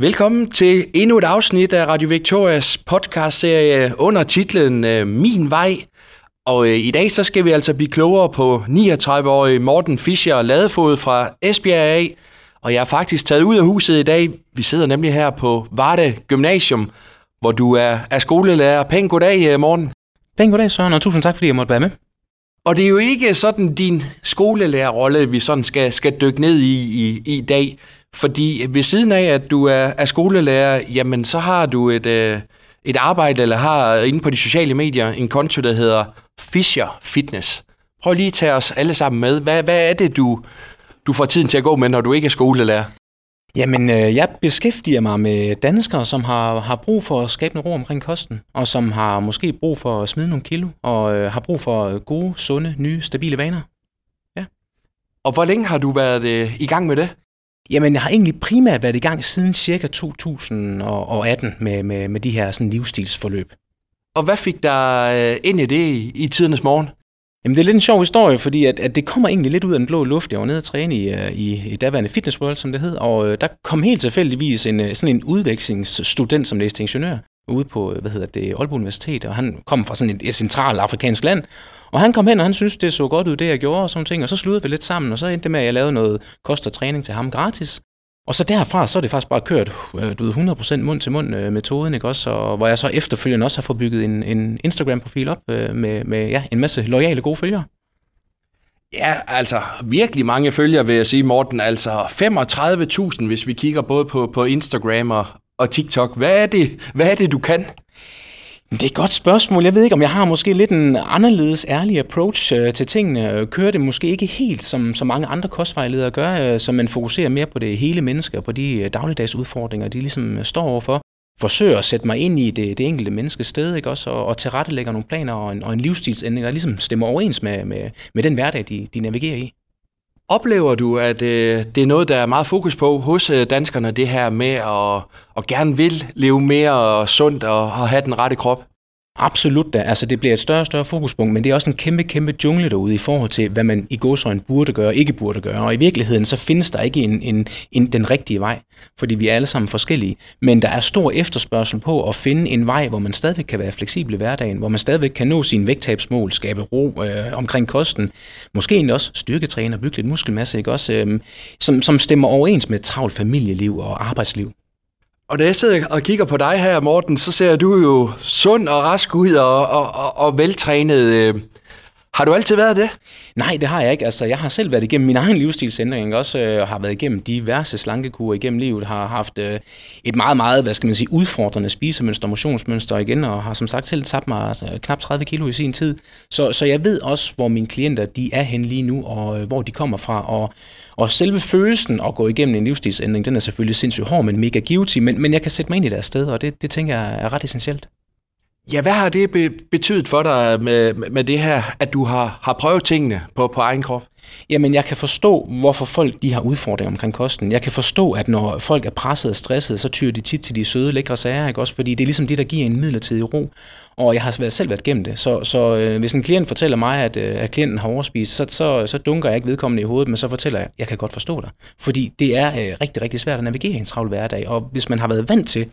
Velkommen til endnu et afsnit af Radio Victorias podcastserie under titlen øh, Min Vej. Og øh, i dag så skal vi altså blive klogere på 39-årige Morten Fischer Ladefod fra Esbjerg af. Og jeg er faktisk taget ud af huset i dag. Vi sidder nemlig her på Varde Gymnasium, hvor du er, er skolelærer. Pæn goddag, øh, Morten. Pæn goddag, Søren, og tusind tak, fordi jeg måtte være med. Og det er jo ikke sådan din skolelærerrolle, vi sådan skal, skal dykke ned i, i i dag. Fordi ved siden af, at du er, er skolelærer, jamen så har du et, øh, et arbejde, eller har inde på de sociale medier en konto, der hedder Fischer Fitness. Prøv lige at tage os alle sammen med. Hvad, hvad er det, du, du får tiden til at gå med, når du ikke er skolelærer? Jamen, øh, jeg beskæftiger mig med danskere, som har, har brug for at skabe en ro omkring kosten, og som har måske brug for at smide nogle kilo, og øh, har brug for gode, sunde, nye, stabile vaner. Og hvor længe har du været øh, i gang med det? Jamen, jeg har egentlig primært været i gang siden cirka 2018 med, med, med de her sådan, livsstilsforløb. Og hvad fik dig øh, ind i det i, i tidernes morgen? Jamen, det er lidt en sjov historie, fordi at, at det kommer egentlig lidt ud af den blå luft. Jeg var nede og træne i, øh, i, i daværende Fitness World, som det hed, og øh, der kom helt tilfældigvis en, sådan en udvekslingsstudent, som læste ingeniør, ude på, hvad hedder det, Aalborg Universitet, og han kom fra sådan et, et centralt afrikansk land, og han kom hen, og han syntes, det så godt ud, det jeg gjorde, og sådan ting, og så sluttede vi lidt sammen, og så endte det med, at jeg lavede noget kost og træning til ham gratis. Og så derfra, så er det faktisk bare kørt øh, du ved, 100% mund til mund øh, metoden, ikke også? Og hvor jeg så efterfølgende også har fået bygget en, en Instagram-profil op øh, med, med ja, en masse lojale gode følgere. Ja, altså virkelig mange følgere, vil jeg sige, Morten. Altså 35.000, hvis vi kigger både på, på Instagram og, og TikTok. Hvad er, det, hvad er det, du kan? Det er et godt spørgsmål. Jeg ved ikke, om jeg har måske lidt en anderledes ærlig approach øh, til tingene. Kører det måske ikke helt, som, som mange andre kostvejledere gør, øh, så man fokuserer mere på det hele menneske og på de øh, dagligdags udfordringer, de ligesom står overfor. Forsøger at sætte mig ind i det, det enkelte menneskes sted, ikke også? Og, og tilrettelægger nogle planer og en, og en livsstilsændring, der ligesom stemmer overens med, med, med den hverdag, de, de navigerer i. Oplever du, at øh, det er noget, der er meget fokus på hos øh, danskerne, det her med at, at gerne vil leve mere sundt og, og have den rette krop? Absolut da. Altså, det bliver et større og større fokuspunkt, men det er også en kæmpe, kæmpe jungle derude i forhold til, hvad man i godsøjen burde gøre og ikke burde gøre. Og i virkeligheden, så findes der ikke en, en, en, den rigtige vej, fordi vi er alle sammen forskellige. Men der er stor efterspørgsel på at finde en vej, hvor man stadigvæk kan være fleksibel i hverdagen, hvor man stadigvæk kan nå sin vægttabsmål, skabe ro øh, omkring kosten, måske endda også styrketræne og bygge lidt muskelmasse, ikke? Også, øh, som, som stemmer overens med travlt familieliv og arbejdsliv. Og da jeg sidder og kigger på dig her, Morten, så ser du jo sund og rask ud og, og, og, og veltrænet. Øh, har du altid været det? Nej, det har jeg ikke. Altså, jeg har selv været igennem min egen livsstilsændring, også øh, har været igennem diverse slankekurer igennem livet, har haft øh, et meget, meget, hvad skal man sige, udfordrende spisemønster, motionsmønster igen, og har som sagt selv tabt mig altså, knap 30 kilo i sin tid. Så, så jeg ved også, hvor mine klienter de er hen lige nu, og øh, hvor de kommer fra, og og selve følelsen at gå igennem en livsstilsændring, den er selvfølgelig sindssygt hård, men mega guilty, men, men jeg kan sætte mig ind i deres sted, og det, det tænker jeg er ret essentielt. Ja, hvad har det be- betydet for dig med, med det her, at du har, har prøvet tingene på, på egen krop? Jamen, jeg kan forstå, hvorfor folk de har udfordringer omkring kosten. Jeg kan forstå, at når folk er presset og stresset, så tyrer de tit til de søde, lækre sager, ikke? Også fordi det er ligesom det, der giver en midlertidig ro. Og jeg har været, selv været gennem det. Så, så øh, hvis en klient fortæller mig, at, øh, at klienten har overspist, så, så, så dunker jeg ikke vedkommende i hovedet, men så fortæller jeg, at jeg kan godt forstå dig. Fordi det er øh, rigtig, rigtig svært at navigere i en travl hverdag. Og hvis man har været vant til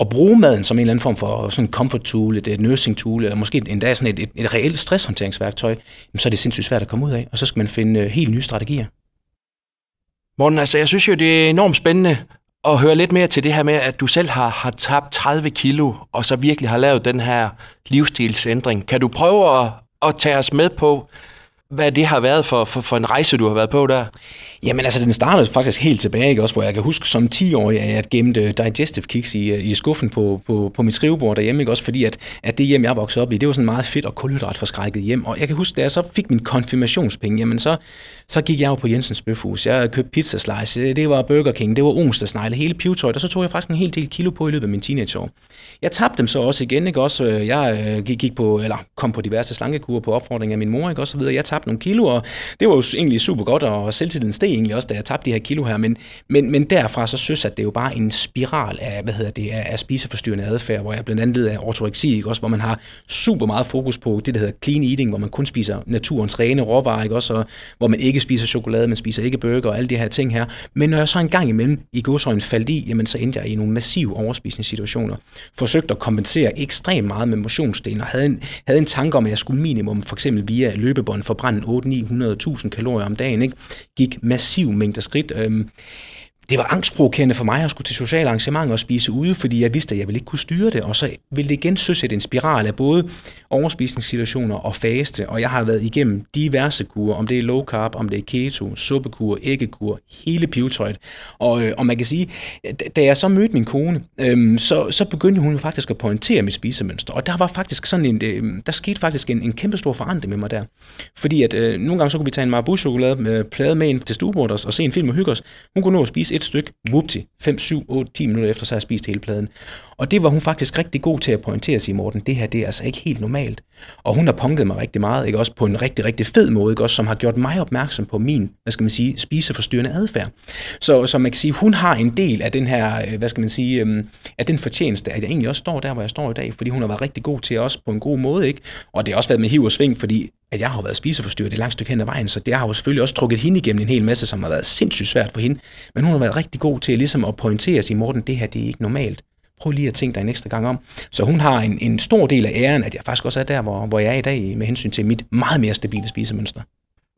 at bruge maden som en eller anden form for sådan en comfort tool, et, et nursing tool, eller måske endda sådan et, et, et reelt stresshåndteringsværktøj, så er det sindssygt svært at komme ud af, og så skal man finde øh, helt nye strategier. Morten, altså jeg synes jo, det er enormt spændende at høre lidt mere til det her med, at du selv har, har tabt 30 kilo, og så virkelig har lavet den her livsstilsændring. Kan du prøve at, at tage os med på, hvad det har været for, for, for en rejse, du har været på der? Jamen altså, den startede faktisk helt tilbage, ikke? Også, hvor jeg kan huske som 10-årig, at jeg gemte digestive kicks i, i skuffen på, på, på mit skrivebord derhjemme, ikke? også fordi at, at det hjem, jeg voksede op i, det var sådan meget fedt og kulhydratforskrækket hjem. Og jeg kan huske, da jeg så fik min konfirmationspenge, jamen så, så gik jeg jo på Jensens Bøfhus. Jeg købte pizza slice, det var Burger King, det var onsdagsnegle, hele pivetøjet, og så tog jeg faktisk en hel del kilo på i løbet af min teenageår. Jeg tabte dem så også igen, ikke også? Jeg øh, gik, gik på, eller kom på diverse slankekurer på opfordring af min mor, ikke også? Så videre. Jeg tabte tabt nogle kilo, og det var jo egentlig super godt, og selvtilliden steg egentlig også, da jeg tabte de her kilo her, men, men, men derfra så synes jeg, at det er jo bare en spiral af, hvad hedder det, af spiseforstyrrende adfærd, hvor jeg blandt andet lider af ortoreksi, ikke? også, hvor man har super meget fokus på det, der hedder clean eating, hvor man kun spiser naturens rene råvarer, ikke? også, og, hvor man ikke spiser chokolade, man spiser ikke burger og alle de her ting her. Men når jeg så en gang imellem i godsøjen faldt i, jamen så endte jeg i nogle massive overspisningssituationer. Forsøgte at kompensere ekstremt meget med motionsdelen, og havde en, havde en tanke om, at jeg skulle minimum for eksempel via løbebånd forbrænde 800-900.000 kalorier om dagen. Ikke? Gik massiv mængder skridt. Øhm, det var angstprovokerende for mig at skulle til sociale arrangementer og spise ude, fordi jeg vidste, at jeg ville ikke kunne styre det, og så ville det igen søsætte en spiral af både overspisningssituationer og faste, og jeg har været igennem diverse kurer, om det er low carb, om det er keto, suppekur, æggekur, hele pivetøjet. Og, øh, og man kan sige, da jeg så mødte min kone, øhm, så, så begyndte hun jo faktisk at pointere mit spisemønster, og der var faktisk sådan en, øh, der skete faktisk en, en kæmpe stor forandring med mig der. Fordi at øh, nogle gange så kunne vi tage en Marabu-chokolade med plade med ind til stuebordet og se en film og hygge os. Hun kunne nå at spise et stykke, vupti, 5, 7, 8, 10 minutter efter, så har jeg spist hele pladen. Og det var hun faktisk rigtig god til at pointere sig, Morten, det her det er altså ikke helt normalt. Og hun har punket mig rigtig meget, ikke også på en rigtig, rigtig fed måde, ikke også, som har gjort mig opmærksom på min, hvad skal man sige, spiseforstyrrende adfærd. Så, så man kan sige, hun har en del af den her, øh, hvad skal man sige, øhm, af den fortjeneste, at jeg egentlig også står der, hvor jeg står i dag, fordi hun har været rigtig god til os på en god måde, ikke? Og det har også været med hiv og sving, fordi at jeg har været spiseforstyrret et langt stykke hen ad vejen, så det har jo selvfølgelig også trukket hende igennem en hel masse, som har været sindssygt svært for hende. Men hun har været rigtig god til ligesom at pointere sig, Morten, det her det er ikke normalt. Prøv lige at tænke dig en ekstra gang om. Så hun har en, en stor del af æren, at jeg faktisk også er der, hvor, hvor jeg er i dag, med hensyn til mit meget mere stabile spisemønster.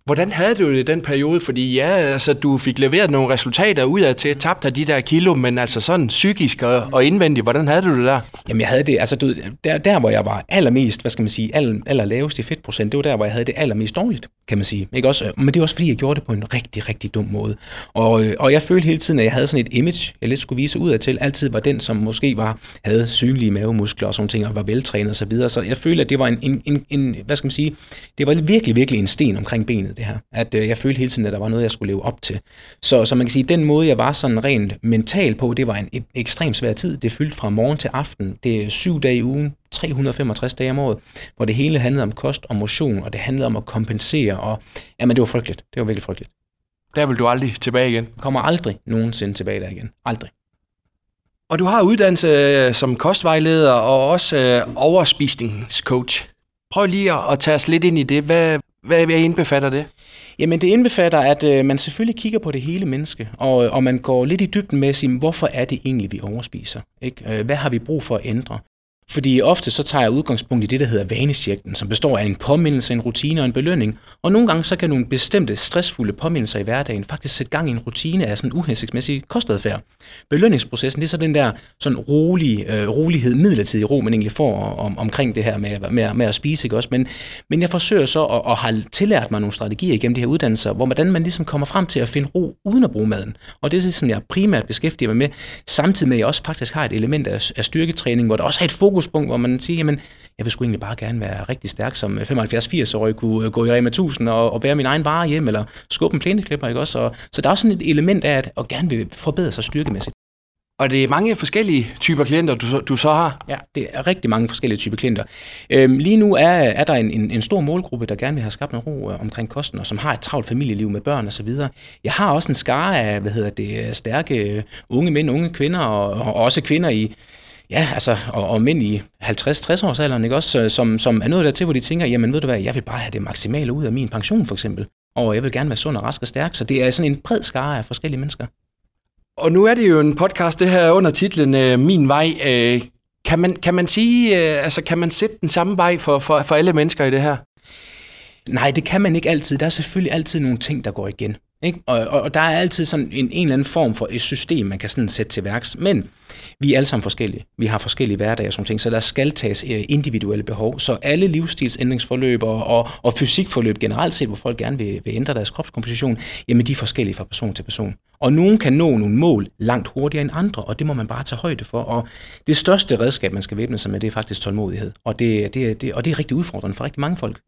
Hvordan havde du det i den periode? Fordi ja, altså, du fik leveret nogle resultater ud af til, tabt af de der kilo, men altså sådan psykisk og, og indvendigt, hvordan havde du det der? Jamen jeg havde det, altså du, der, der hvor jeg var allermest, hvad skal man sige, aller, aller lavest i fedtprocent, det var der, hvor jeg havde det allermest dårligt, kan man sige. Ikke også? Men det er også fordi, jeg gjorde det på en rigtig, rigtig dum måde. Og, øh, og jeg følte hele tiden, at jeg havde sådan et image, jeg lidt skulle vise ud af til, altid var den, som måske var, havde synlige mavemuskler og sådan ting, og var veltrænet og så videre. Så jeg følte, at det var en, en, en, en hvad skal man sige, det var virkelig, virkelig en sten omkring benet, det her. At øh, jeg følte hele tiden, at der var noget, jeg skulle leve op til. Så, så man kan sige, at den måde, jeg var sådan rent mental på, det var en et, ekstremt svær tid. Det fyldte fra morgen til aften. Det er syv dage i ugen, 365 dage om året, hvor det hele handlede om kost og motion, og det handlede om at kompensere, og jamen, det var frygteligt. Det var virkelig frygteligt. Der vil du aldrig tilbage igen? Kommer aldrig nogensinde tilbage der igen. Aldrig. Og du har uddannelse øh, som kostvejleder og også øh, overspisningscoach. Prøv lige at, at tage os lidt ind i det. Hvad, hvad, hvad indbefatter det? Jamen det indbefatter, at øh, man selvfølgelig kigger på det hele menneske, og, øh, og man går lidt i dybden med at sige, hvorfor er det egentlig, vi overspiser? Ikke? Øh, hvad har vi brug for at ændre? Fordi ofte så tager jeg udgangspunkt i det, der hedder vanesjekten, som består af en påmindelse, en rutine og en belønning. Og nogle gange så kan nogle bestemte stressfulde påmindelser i hverdagen faktisk sætte gang i en rutine af sådan uhensigtsmæssig kostadfærd. Belønningsprocessen, det er så den der sådan rolig, øh, rolighed, midlertidig ro, man egentlig får om, omkring det her med, med, med at spise. Ikke også? Men, men jeg forsøger så at, at have tillært mig nogle strategier igennem de her uddannelser, hvor hvordan man ligesom kommer frem til at finde ro uden at bruge maden. Og det er det, som jeg primært beskæftiger mig med, samtidig med at jeg også faktisk har et element af, af styrketræning, hvor der også er et fokus fokuspunkt, hvor man siger, jamen, jeg vil sgu egentlig bare gerne være rigtig stærk som 75-80-årig, kunne gå i Rema 1000 og, og bære min egen vare hjem, eller skubbe en plæneklipper, ikke også? Og, så der er også sådan et element af, at, at gerne vil forbedre sig styrkemæssigt. Og det er mange forskellige typer klienter, du, du så har? Ja, det er rigtig mange forskellige typer klienter. Øhm, lige nu er, er der en, en, en stor målgruppe, der gerne vil have skabt en ro øh, omkring kosten, og som har et travlt familieliv med børn og så videre. Jeg har også en skare af, hvad hedder det, stærke øh, unge mænd, unge kvinder, og, og også kvinder i, ja, altså, og, og mænd i 50-60 års alderen, ikke også, som, som er nået dertil, hvor de tænker, jamen ved du hvad, jeg vil bare have det maksimale ud af min pension for eksempel, og jeg vil gerne være sund og rask og stærk, så det er sådan en bred skare af forskellige mennesker. Og nu er det jo en podcast, det her under titlen øh, Min Vej. Øh, kan, man, kan man sige, øh, altså kan man sætte den samme vej for, for, for alle mennesker i det her? Nej, det kan man ikke altid. Der er selvfølgelig altid nogle ting, der går igen. Ikke? Og, og, og der er altid sådan en, en eller anden form for et system, man kan sådan sætte til værks. Men vi er alle sammen forskellige. Vi har forskellige hverdage og sådan ting, så der skal tages øh, individuelle behov. Så alle livsstilsændringsforløb og, og, og fysikforløb generelt set, hvor folk gerne vil, vil ændre deres kropskomposition, jamen de er forskellige fra person til person. Og nogen kan nå nogle mål langt hurtigere end andre, og det må man bare tage højde for. Og det største redskab, man skal væbne sig med, det er faktisk tålmodighed. Og det, det, det, og det er rigtig udfordrende for rigtig mange folk.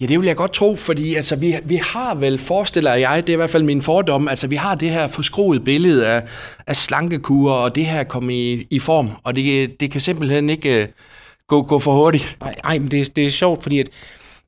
Ja, det vil jeg godt tro, fordi altså, vi, vi har vel, forestiller jeg, det er i hvert fald min fordom, altså vi har det her forskroede billede af, af slankekurer, og det her kom i, i form, og det, det kan simpelthen ikke uh, gå, gå for hurtigt. Nej, men det, det er sjovt, fordi at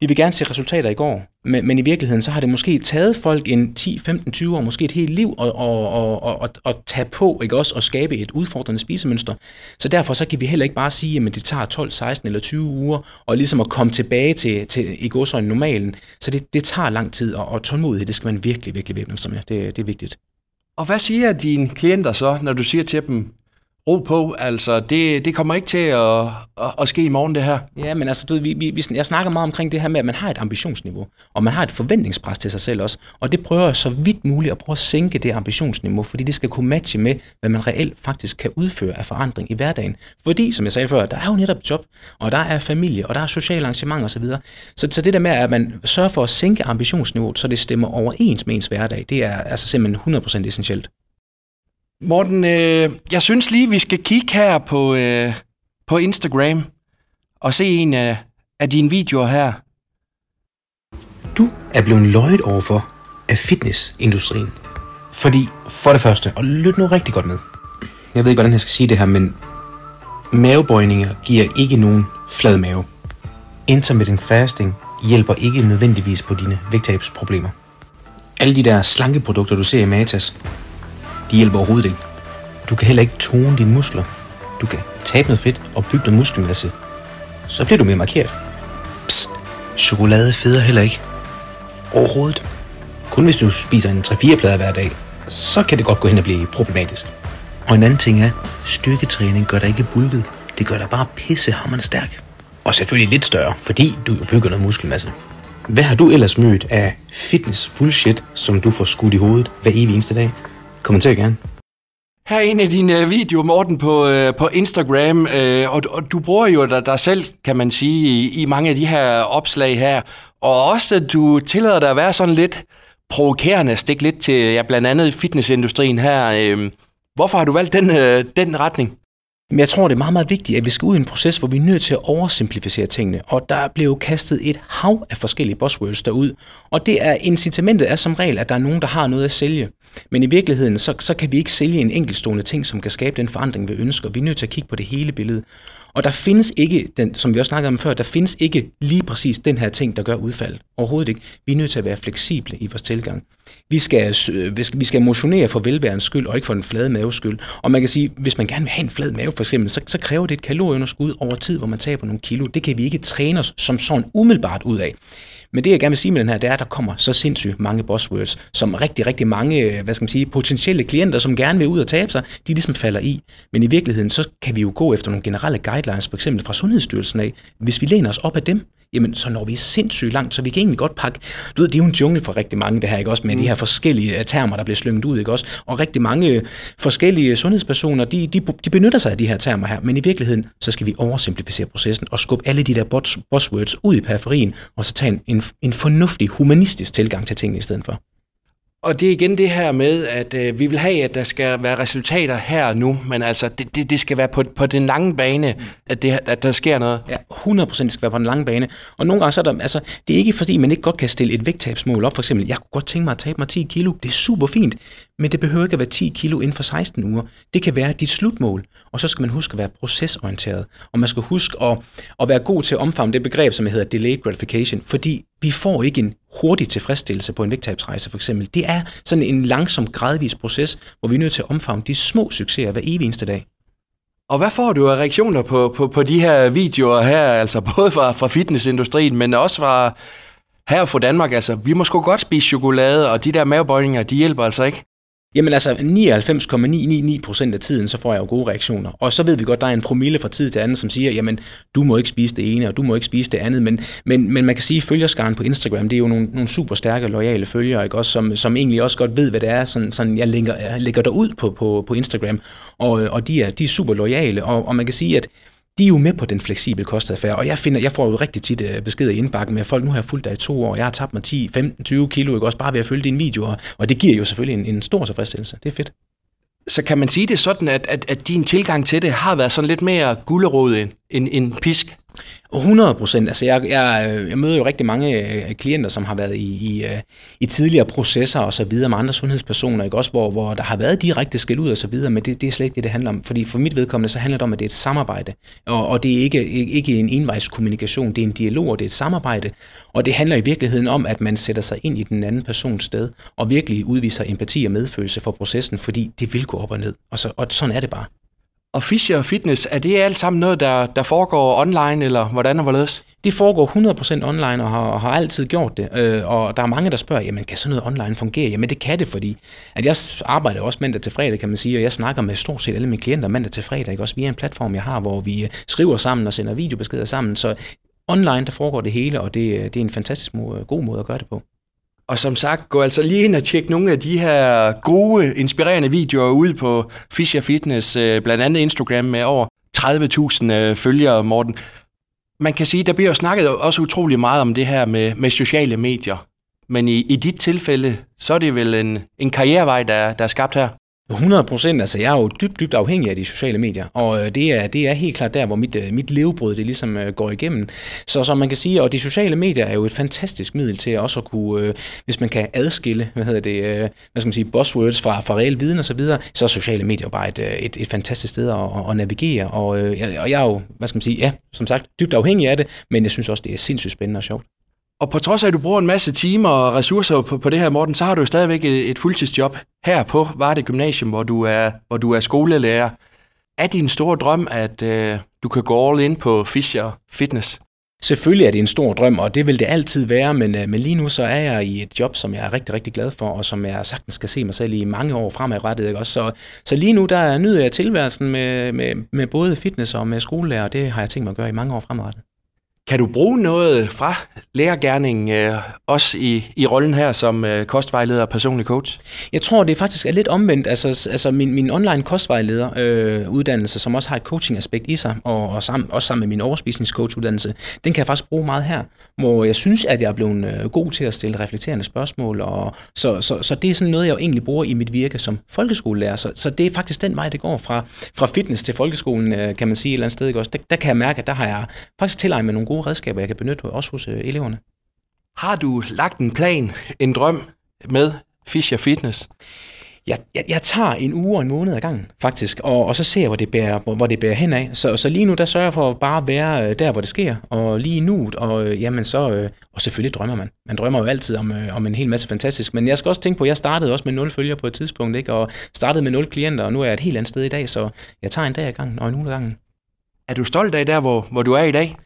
vi vil gerne se resultater i går, men, men i virkeligheden så har det måske taget folk en 10, 15, 20 år, måske et helt liv at, at, at, at, at tage på, ikke også, og skabe et udfordrende spisemønster. Så derfor så kan vi heller ikke bare sige, at det tager 12, 16 eller 20 uger, og ligesom at komme tilbage til, til i godsøjne normalen. Så det, det tager lang tid, og, og tålmodighed, det skal man virkelig, virkelig væbne sig med. Det, det er vigtigt. Og hvad siger dine klienter så, når du siger til dem, ro på. Altså, det, det kommer ikke til at, at, at ske i morgen, det her. Ja, men altså, du, vi, vi, jeg snakker meget omkring det her med, at man har et ambitionsniveau, og man har et forventningspres til sig selv også. Og det prøver jeg så vidt muligt at prøve at sænke det ambitionsniveau, fordi det skal kunne matche med, hvad man reelt faktisk kan udføre af forandring i hverdagen. Fordi, som jeg sagde før, der er jo netop job, og der er familie, og der er sociale arrangementer osv. Så, så det der med, at man sørger for at sænke ambitionsniveauet, så det stemmer overens med ens hverdag, det er altså simpelthen 100% essentielt. Morten, øh, jeg synes lige, vi skal kigge her på, øh, på Instagram og se en af, af dine videoer her. Du er blevet løjet overfor af fitnessindustrien. Fordi, for det første, og lyt nu rigtig godt med. Jeg ved ikke, hvordan jeg skal sige det her, men mavebøjninger giver ikke nogen flad mave. Intermittent fasting hjælper ikke nødvendigvis på dine vægttabsproblemer. Alle de der slankeprodukter, du ser i Matas, de hjælper overhovedet ikke. Du kan heller ikke tone dine muskler. Du kan tabe noget fedt og bygge noget muskelmasse. Så bliver du mere markeret. Psst, chokolade feder heller ikke. Overhovedet. Kun hvis du spiser en 3-4 plader hver dag, så kan det godt gå hen og blive problematisk. Og en anden ting er, styrketræning gør dig ikke bulket. Det gør dig bare pissehammerende stærk. Og selvfølgelig lidt større, fordi du bygger noget muskelmasse. Hvad har du ellers mødt af fitness bullshit, som du får skudt i hovedet hver evig eneste dag? Kommenter gerne. Her er en af dine øh, videoer, Morten, på, øh, på Instagram, øh, og, og du bruger jo dig, dig selv, kan man sige, i, i mange af de her opslag her, og også at du tillader dig at være sådan lidt provokerende, stik lidt til ja, blandt andet fitnessindustrien her. Øh, hvorfor har du valgt den, øh, den retning? Men jeg tror, det er meget, meget vigtigt, at vi skal ud i en proces, hvor vi er nødt til at oversimplificere tingene. Og der blev kastet et hav af forskellige buzzwords derud. Og det er incitamentet er som regel, at der er nogen, der har noget at sælge. Men i virkeligheden, så, så kan vi ikke sælge en enkeltstående ting, som kan skabe den forandring, vi ønsker. Vi er nødt til at kigge på det hele billede. Og der findes ikke, den, som vi også snakkede om før, der findes ikke lige præcis den her ting, der gør udfald. Overhovedet ikke. Vi er nødt til at være fleksible i vores tilgang. Vi skal, øh, vi skal motionere for velværens skyld, og ikke for den flade maves skyld. Og man kan sige, hvis man gerne vil have en flad mave for eksempel, så, så kræver det et kalorieunderskud over tid, hvor man taber nogle kilo. Det kan vi ikke træne os som sådan umiddelbart ud af. Men det, jeg gerne vil sige med den her, det er, at der kommer så sindssygt mange buzzwords, som rigtig, rigtig mange hvad skal man sige, potentielle klienter, som gerne vil ud og tabe sig, de ligesom falder i. Men i virkeligheden, så kan vi jo gå efter nogle generelle guidelines, for eksempel fra Sundhedsstyrelsen af. Hvis vi læner os op af dem, jamen så når vi sindssygt langt, så vi kan egentlig godt pakke. Du ved, det er jo en jungle for rigtig mange, det her, ikke også, med mm. de her forskellige øh, termer, der bliver slynget ud, ikke også, og rigtig mange øh, forskellige sundhedspersoner, de, de, de benytter sig af de her termer her, men i virkeligheden, så skal vi oversimplificere processen og skubbe alle de der buzzwords ud i periferien, og så tage en, en, en fornuftig, humanistisk tilgang til tingene i stedet for. Og det er igen det her med, at øh, vi vil have, at der skal være resultater her nu, men altså, det, det, det skal være på, på den lange bane, at, det, at der sker noget. Ja, 100% skal være på den lange bane. Og nogle gange så er der, altså, det er ikke fordi, man ikke godt kan stille et vægttabsmål op. For eksempel, jeg kunne godt tænke mig at tabe mig 10 kilo. Det er super fint, men det behøver ikke at være 10 kilo inden for 16 uger. Det kan være dit slutmål. Og så skal man huske at være procesorienteret. Og man skal huske at, at være god til at omfavne det begreb, som hedder delayed gratification. Fordi vi får ikke en hurtig tilfredsstillelse på en vægttabsrejse for eksempel. Det er sådan en langsom, gradvis proces, hvor vi er nødt til at omfavne de små succeser hver evig eneste dag. Og hvad får du af reaktioner på, på, på de her videoer her, altså både fra, fra fitnessindustrien, men også fra her fra Danmark? Altså, vi må sgu godt spise chokolade, og de der mavebøjninger, de hjælper altså ikke. Jamen altså 99,999 procent af tiden, så får jeg jo gode reaktioner. Og så ved vi godt, der er en promille fra tid til anden, som siger, jamen du må ikke spise det ene, og du må ikke spise det andet. Men, men, men man kan sige, at følgerskaren på Instagram, det er jo nogle, nogle super stærke, lojale følgere, ikke? Også, som, som egentlig også godt ved, hvad det er, sådan, sådan jeg, lægger, jeg lægger derud på, på, på Instagram. Og, og de, er, de er super lojale, og, og man kan sige, at de er jo med på den fleksible kostadfærd, og jeg, finder, jeg får jo rigtig tit øh, beskeder i indbakken med, at folk nu har jeg fulgt dig i to år, jeg har tabt mig 10, 15, 20 kilo, ikke også bare ved at følge dine videoer, og det giver jo selvfølgelig en, en stor tilfredsstillelse. Det er fedt. Så kan man sige det sådan, at, at, at din tilgang til det har været sådan lidt mere gullerod end, end, end pisk? 100 procent. Altså jeg, jeg, jeg møder jo rigtig mange øh, klienter, som har været i, i, øh, i tidligere processer og så videre med andre sundhedspersoner, ikke? Også hvor, hvor der har været direkte skæld ud og så videre, men det, det er slet ikke det, det handler om. Fordi for mit vedkommende, så handler det om, at det er et samarbejde, og, og det er ikke, ikke en envejskommunikation, det er en dialog, og det er et samarbejde, og det handler i virkeligheden om, at man sætter sig ind i den anden persons sted, og virkelig udviser empati og medfølelse for processen, fordi det vil gå op og ned, og, så, og sådan er det bare. Og Fischer og Fitness, er det alt sammen noget, der, der foregår online, eller hvordan og hvorledes? Det foregår 100% online og har, og har altid gjort det. Øh, og der er mange, der spørger, jamen kan sådan noget online fungere? Jamen det kan det, fordi at jeg arbejder også mandag til fredag, kan man sige, og jeg snakker med stort set alle mine klienter mandag til fredag, ikke? også via en platform, jeg har, hvor vi øh, skriver sammen og sender videobeskeder sammen. Så online, der foregår det hele, og det, øh, det er en fantastisk måde, god måde at gøre det på. Og som sagt, gå altså lige ind og tjek nogle af de her gode, inspirerende videoer ud på Fischer Fitness, øh, blandt andet Instagram med over 30.000 øh, følgere, Morten. Man kan sige, der bliver jo snakket også utrolig meget om det her med, med sociale medier. Men i, i dit tilfælde, så er det vel en, en karrierevej, der, der er skabt her? 100 procent. Altså, jeg er jo dybt, dybt afhængig af de sociale medier, og øh, det er, det er helt klart der, hvor mit, øh, mit levebrød det ligesom øh, går igennem. Så som man kan sige, og de sociale medier er jo et fantastisk middel til også at kunne, hvis man kan adskille, hvad hedder det, hvad skal man sige, buzzwords fra, fra reel viden og så videre, så er sociale medier jo bare et, et, et fantastisk sted at, at navigere, og, og jeg er jo, hvad skal man sige, ja, som sagt, dybt afhængig af det, men jeg synes også, det er sindssygt spændende og sjovt. Og på trods af, at du bruger en masse timer og ressourcer på, på det her, Morten, så har du jo stadigvæk et, et fuldtidsjob her på Varde Gymnasium, hvor du er, hvor du er skolelærer. Er din store drøm, at øh, du kan gå all in på Fischer Fitness? Selvfølgelig er det en stor drøm, og det vil det altid være, men, øh, men lige nu så er jeg i et job, som jeg er rigtig, rigtig glad for, og som jeg sagtens skal se mig selv i mange år fremadrettet. Ikke? Også, så, så lige nu der nyder jeg tilværelsen med, med, med både fitness og med skolelærer, og det har jeg tænkt mig at gøre i mange år fremadrettet. Kan du bruge noget fra lærergærningen øh, også i, i rollen her som øh, kostvejleder og personlig coach? Jeg tror, det faktisk er lidt omvendt. Altså, altså min, min online kostvejleder øh, uddannelse, som også har et coaching-aspekt i sig, og, og sammen, også sammen med min overspisningscoach-uddannelse, den kan jeg faktisk bruge meget her, hvor jeg synes, at jeg er blevet øh, god til at stille reflekterende spørgsmål, og så, så, så det er sådan noget, jeg jo egentlig bruger i mit virke som folkeskolelærer. Så, så det er faktisk den vej, det går fra, fra fitness til folkeskolen, øh, kan man sige et eller andet sted. Ikke? Også der, der kan jeg mærke, at der har jeg faktisk tilegnet mig nogle gode redskaber, jeg kan benytte også hos øh, eleverne. Har du lagt en plan, en drøm med Fischer Fitness? Jeg, jeg, jeg tager en uge og en måned ad gangen, faktisk, og, og så ser jeg, hvor det bærer, hvor, hvor det bærer hen af. Så, så lige nu, der sørger jeg for at bare være øh, der, hvor det sker, og lige nu, og øh, jamen så, øh, og selvfølgelig drømmer man. Man drømmer jo altid om, øh, om en hel masse fantastisk, men jeg skal også tænke på, at jeg startede også med nul følgere på et tidspunkt, ikke? og startede med nul klienter, og nu er jeg et helt andet sted i dag, så jeg tager en dag ad gangen og en uge ad gangen. Er du stolt af der, hvor, hvor du er i dag?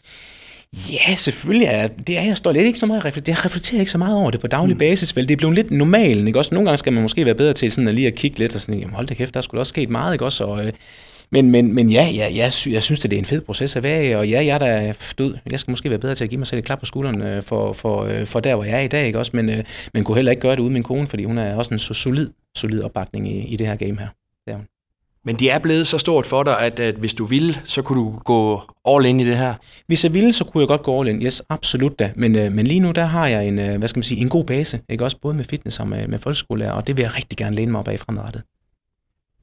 Ja, selvfølgelig er det er jeg. Det er ikke så meget reflekter. Jeg reflekterer ikke så meget over det på daglig mm. basis, vel? Det er blevet lidt normalt, ikke også? Nogle gange skal man måske være bedre til sådan at lige at kigge lidt og sådan, jamen hold da kæft, der skulle også sket meget, ikke også? Og, øh, men, men, men ja, ja jeg, sy- jeg synes, det er en fed proces at være i, og ja, jeg er da død. Jeg skal måske være bedre til at give mig selv et klap på skulderen øh, for, for, øh, for der, hvor jeg er i dag, ikke også? Men, øh, men kunne heller ikke gøre det uden min kone, fordi hun er også en så solid, solid opbakning i, i det her game her. Det er hun. Men det er blevet så stort for dig, at, at hvis du ville, så kunne du gå all in i det her? Hvis jeg ville, så kunne jeg godt gå all in. Yes, absolut da. Men, øh, men lige nu, der har jeg en, øh, hvad skal man sige, en god base. Ikke? Også både med fitness og med, med folkeskolelærer, og det vil jeg rigtig gerne læne mig op af fremadrettet.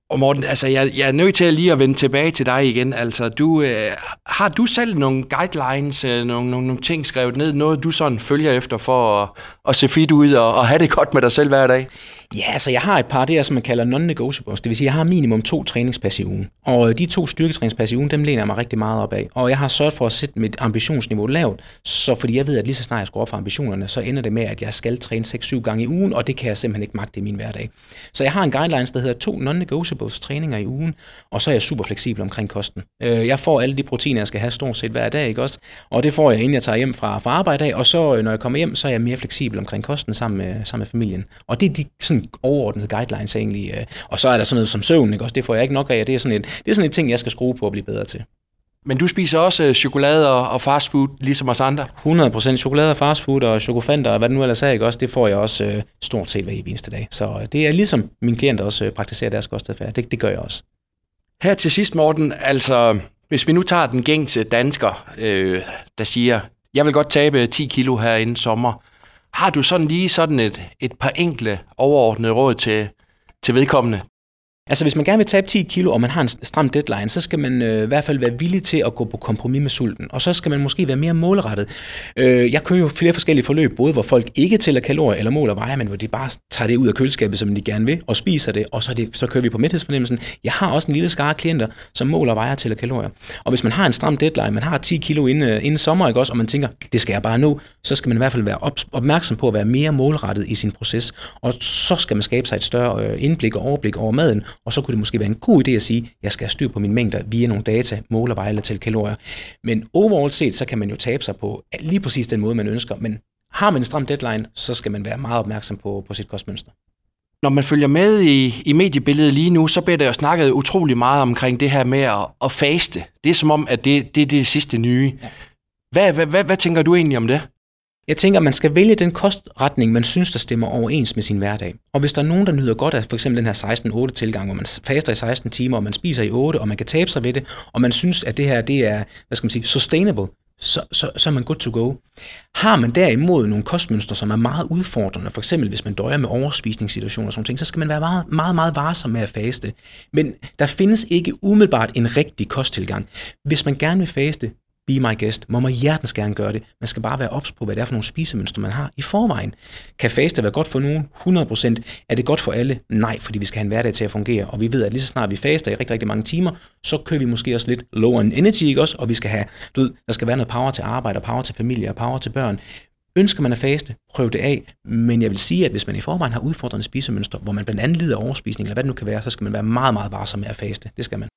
Og Morten, altså jeg, jeg er nødt til at lige at vende tilbage til dig igen. Altså, du, øh, har du selv nogle guidelines, øh, nogle, nogle, nogle ting skrevet ned, noget du sådan følger efter for at, at se fit ud og, og have det godt med dig selv hver dag? Ja, så jeg har et par, det er, som man kalder non-negotiables. Det vil sige, jeg har minimum to træningspas i ugen. Og øh, de to styrketræningspas i ugen, dem læner jeg mig rigtig meget op af. Og jeg har sørget for at sætte mit ambitionsniveau lavt, så fordi jeg ved, at lige så snart jeg skal op for ambitionerne, så ender det med, at jeg skal træne 6-7 gange i ugen, og det kan jeg simpelthen ikke magte i min hverdag. Så jeg har en guidelines, der hedder to non-negotiables træninger i ugen, og så er jeg super fleksibel omkring kosten. Øh, jeg får alle de proteiner, jeg skal have stort set hver dag, ikke også? Og det får jeg, inden jeg tager hjem fra, fra arbejde af, og så øh, når jeg kommer hjem, så er jeg mere fleksibel omkring kosten sammen med, sammen med familien. Og det er de sådan overordnede guidelines egentlig. Øh. Og så er der sådan noget som søvn, ikke? Også det får jeg ikke nok af. Det er sådan et, det er sådan et ting, jeg skal skrue på at blive bedre til. Men du spiser også øh, chokolade og fast food, ligesom os andre? 100% chokolade og fast food og chokofanter og hvad det nu ellers er, ikke? Også, det får jeg også øh, stort set hver eneste dag. Så øh, det er ligesom mine klienter også øh, praktiserer deres kostadfærd. Det, det gør jeg også. Her til sidst, Morten, altså hvis vi nu tager den gængse dansker, øh, der siger, jeg vil godt tabe 10 kilo her inden sommer, har du sådan lige sådan et, et par enkle overordnede råd til, til vedkommende? Altså hvis man gerne vil tabe 10 kilo, og man har en stram deadline, så skal man øh, i hvert fald være villig til at gå på kompromis med sulten. Og så skal man måske være mere målrettet. Øh, jeg kører jo flere forskellige forløb, både hvor folk ikke tæller kalorier eller måler vejer, men hvor de bare tager det ud af køleskabet, som de gerne vil, og spiser det, og så, det, så kører vi på mæthedsfornemmelsen. Jeg har også en lille skare klienter, som måler vejer og tæller kalorier. Og hvis man har en stram deadline, man har 10 kilo inden, øh, inden sommer, ikke også, og man tænker, det skal jeg bare nå, så skal man i hvert fald være opmærksom på at være mere målrettet i sin proces. Og så skal man skabe sig et større øh, indblik og overblik over maden, og så kunne det måske være en god idé at sige, jeg skal have styr på mine mængder via nogle data, måler veje til kalorier. Men overall set, så kan man jo tabe sig på lige præcis den måde, man ønsker. Men har man en stram deadline, så skal man være meget opmærksom på, på sit kostmønster. Når man følger med i, i mediebilledet lige nu, så bliver der jo snakket utrolig meget omkring det her med at, at faste. Det er som om, at det, det er det sidste nye. Ja. Hvad, hvad, hvad, hvad tænker du egentlig om det? Jeg tænker, at man skal vælge den kostretning, man synes, der stemmer overens med sin hverdag. Og hvis der er nogen, der nyder godt af for eksempel den her 16-8-tilgang, hvor man faster i 16 timer, og man spiser i 8, og man kan tabe sig ved det, og man synes, at det her det er, hvad skal man sige, sustainable, så, så, så er man good to go. Har man derimod nogle kostmønstre, som er meget udfordrende, for eksempel hvis man døjer med overspisningssituationer og sådan ting, så skal man være meget, meget, meget varsom med at faste. Men der findes ikke umiddelbart en rigtig kosttilgang. Hvis man gerne vil faste, Be My Guest, må man hjertens gerne gøre det. Man skal bare være ops på, hvad det er for nogle spisemønstre, man har i forvejen. Kan faste være godt for nogen? 100%. Er det godt for alle? Nej, fordi vi skal have en hverdag til at fungere. Og vi ved, at lige så snart vi faster i rigtig, rigtig mange timer, så kører vi måske også lidt low on energy, ikke også? Og vi skal have, du ved, der skal være noget power til arbejde, og power til familie, og power til børn. Ønsker man at faste, prøv det af. Men jeg vil sige, at hvis man i forvejen har udfordrende spisemønstre, hvor man blandt andet lider overspisning, eller hvad det nu kan være, så skal man være meget, meget varsom med at faste. Det skal man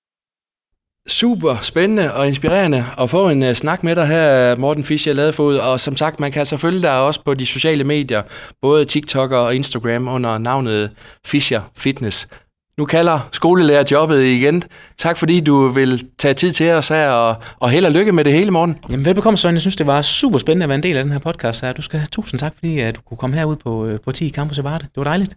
super spændende og inspirerende at få en uh, snak med dig her, Morten Fischer Ladefod. Og som sagt, man kan altså selvfølgelig dig også på de sociale medier, både TikTok og Instagram under navnet Fischer Fitness. Nu kalder skolelærer jobbet igen. Tak fordi du vil tage tid til os her, og, og held og lykke med det hele, morgen. Jamen velbekomme, Søren. Jeg synes, det var super spændende at være en del af den her podcast her. Du skal have tusind tak, fordi at du kunne komme herud på, øh, på 10 Campus i Varde. Det var dejligt.